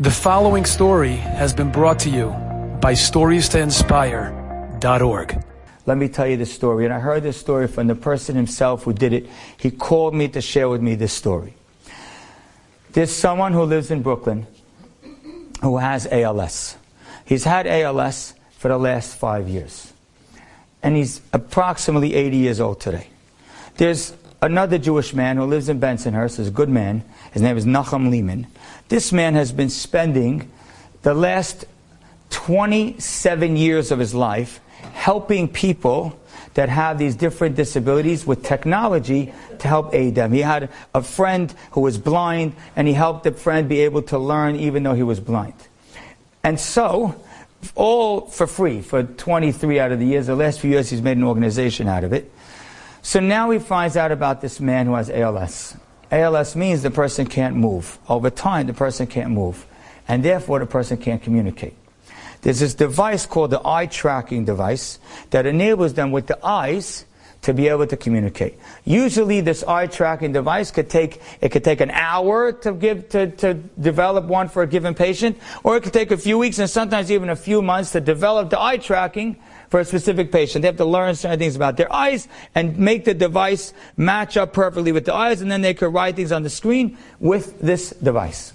The following story has been brought to you by StoriesToInspire.org. Let me tell you this story. And I heard this story from the person himself who did it. He called me to share with me this story. There's someone who lives in Brooklyn who has ALS. He's had ALS for the last five years. And he's approximately 80 years old today. There's another Jewish man who lives in Bensonhurst, is a good man. His name is Nachum Lehman. This man has been spending the last 27 years of his life helping people that have these different disabilities with technology to help aid them. He had a friend who was blind, and he helped the friend be able to learn even though he was blind. And so, all for free for 23 out of the years. The last few years, he's made an organization out of it. So now he finds out about this man who has ALS. ALS means the person can't move. Over time, the person can't move. And therefore, the person can't communicate. There's this device called the eye tracking device that enables them with the eyes to be able to communicate. Usually this eye tracking device could take, it could take an hour to give, to, to develop one for a given patient, or it could take a few weeks and sometimes even a few months to develop the eye tracking for a specific patient. They have to learn certain things about their eyes and make the device match up perfectly with the eyes, and then they could write things on the screen with this device.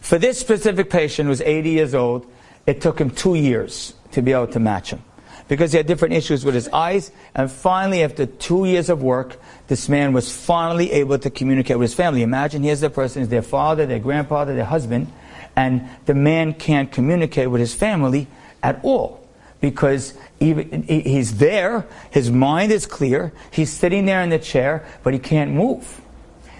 For this specific patient who was 80 years old, it took him two years to be able to match him because he had different issues with his eyes. And finally, after two years of work, this man was finally able to communicate with his family. Imagine here's the person, is their father, their grandfather, their husband, and the man can't communicate with his family at all because even, he's there, his mind is clear, he's sitting there in the chair, but he can't move.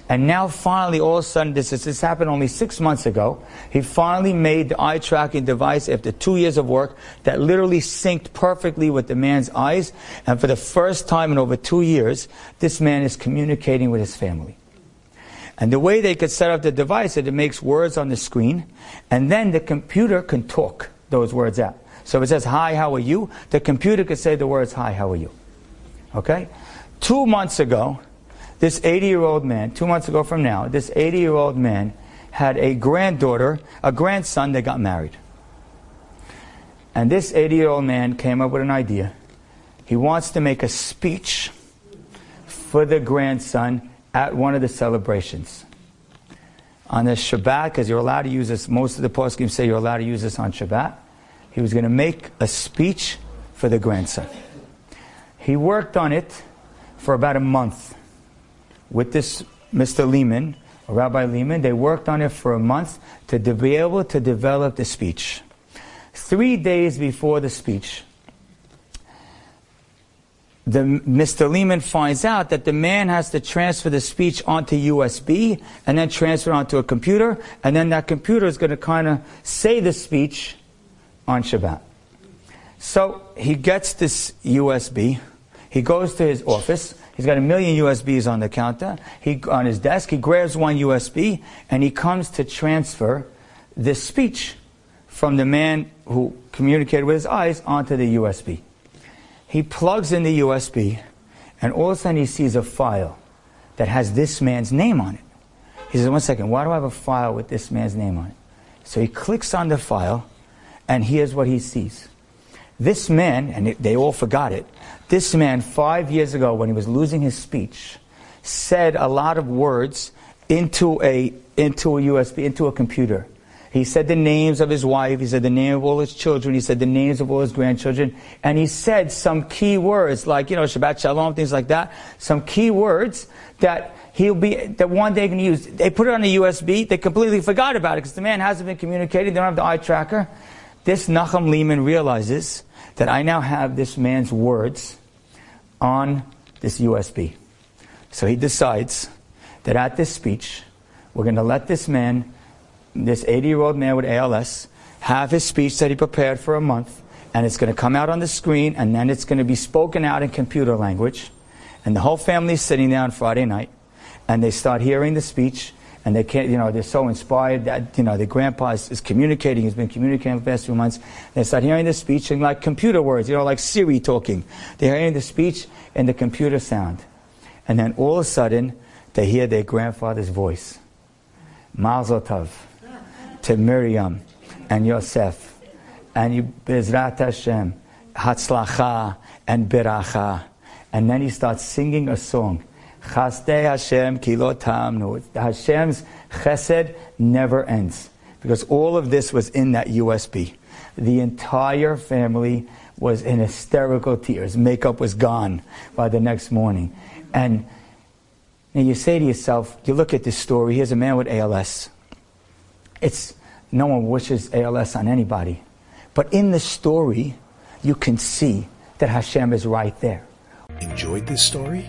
And now finally, all of a sudden, this, this happened only six months ago. He finally made the eye tracking device after two years of work that literally synced perfectly with the man's eyes. And for the first time in over two years, this man is communicating with his family. And the way they could set up the device is it makes words on the screen, and then the computer can talk those words out. So if it says, Hi, how are you? The computer could say the words, Hi, how are you? Okay? Two months ago, this 80 year old man, two months ago from now, this 80 year old man had a granddaughter, a grandson that got married. And this 80 year old man came up with an idea. He wants to make a speech for the grandson at one of the celebrations. On the Shabbat, because you're allowed to use this, most of the poskim say you're allowed to use this on Shabbat. He was going to make a speech for the grandson. He worked on it for about a month with this Mr. Lehman, Rabbi Lehman. They worked on it for a month to be able to develop the speech. Three days before the speech, the, Mr. Lehman finds out that the man has to transfer the speech onto USB and then transfer it onto a computer, and then that computer is going to kind of say the speech on Shabbat. So he gets this USB. He goes to his office. He's got a million USBs on the counter. He, on his desk, he grabs one USB and he comes to transfer this speech from the man who communicated with his eyes onto the USB. He plugs in the USB and all of a sudden he sees a file that has this man's name on it. He says, one second, why do I have a file with this man's name on it? So he clicks on the file and here's what he sees. This man, and they all forgot it, this man, five years ago, when he was losing his speech, said a lot of words into a, into a USB, into a computer. He said the names of his wife, he said the name of all his children, he said the names of all his grandchildren, and he said some key words like, you know, Shabbat Shalom, things like that, some key words that he'll be, that one day can use. They put it on a USB, they completely forgot about it because the man hasn't been communicating, they don't have the eye tracker. This Nachum Lehman realizes that I now have this man's words on this USB. So he decides that at this speech, we're going to let this man, this 80 year old man with ALS, have his speech that he prepared for a month, and it's going to come out on the screen, and then it's going to be spoken out in computer language. And the whole family is sitting there on Friday night, and they start hearing the speech, and they can't, you know, they're so inspired that, you know, their grandpa is, is communicating, has been communicating for the past few months. They start hearing the speech in like computer words, you know, like Siri talking. They're hearing the speech and the computer sound. And then all of a sudden, they hear their grandfather's voice. Mazel tov. to Miriam and Yosef, and Bezrat Hashem, Hatzlacha and Beracha, and then he starts singing a song. Chasdei Hashem kilotam. Hashem's chesed never ends because all of this was in that USB. The entire family was in hysterical tears. Makeup was gone by the next morning. And, and you say to yourself, you look at this story, here's a man with ALS. It's, no one wishes ALS on anybody. But in the story, you can see that Hashem is right there. Enjoyed this story?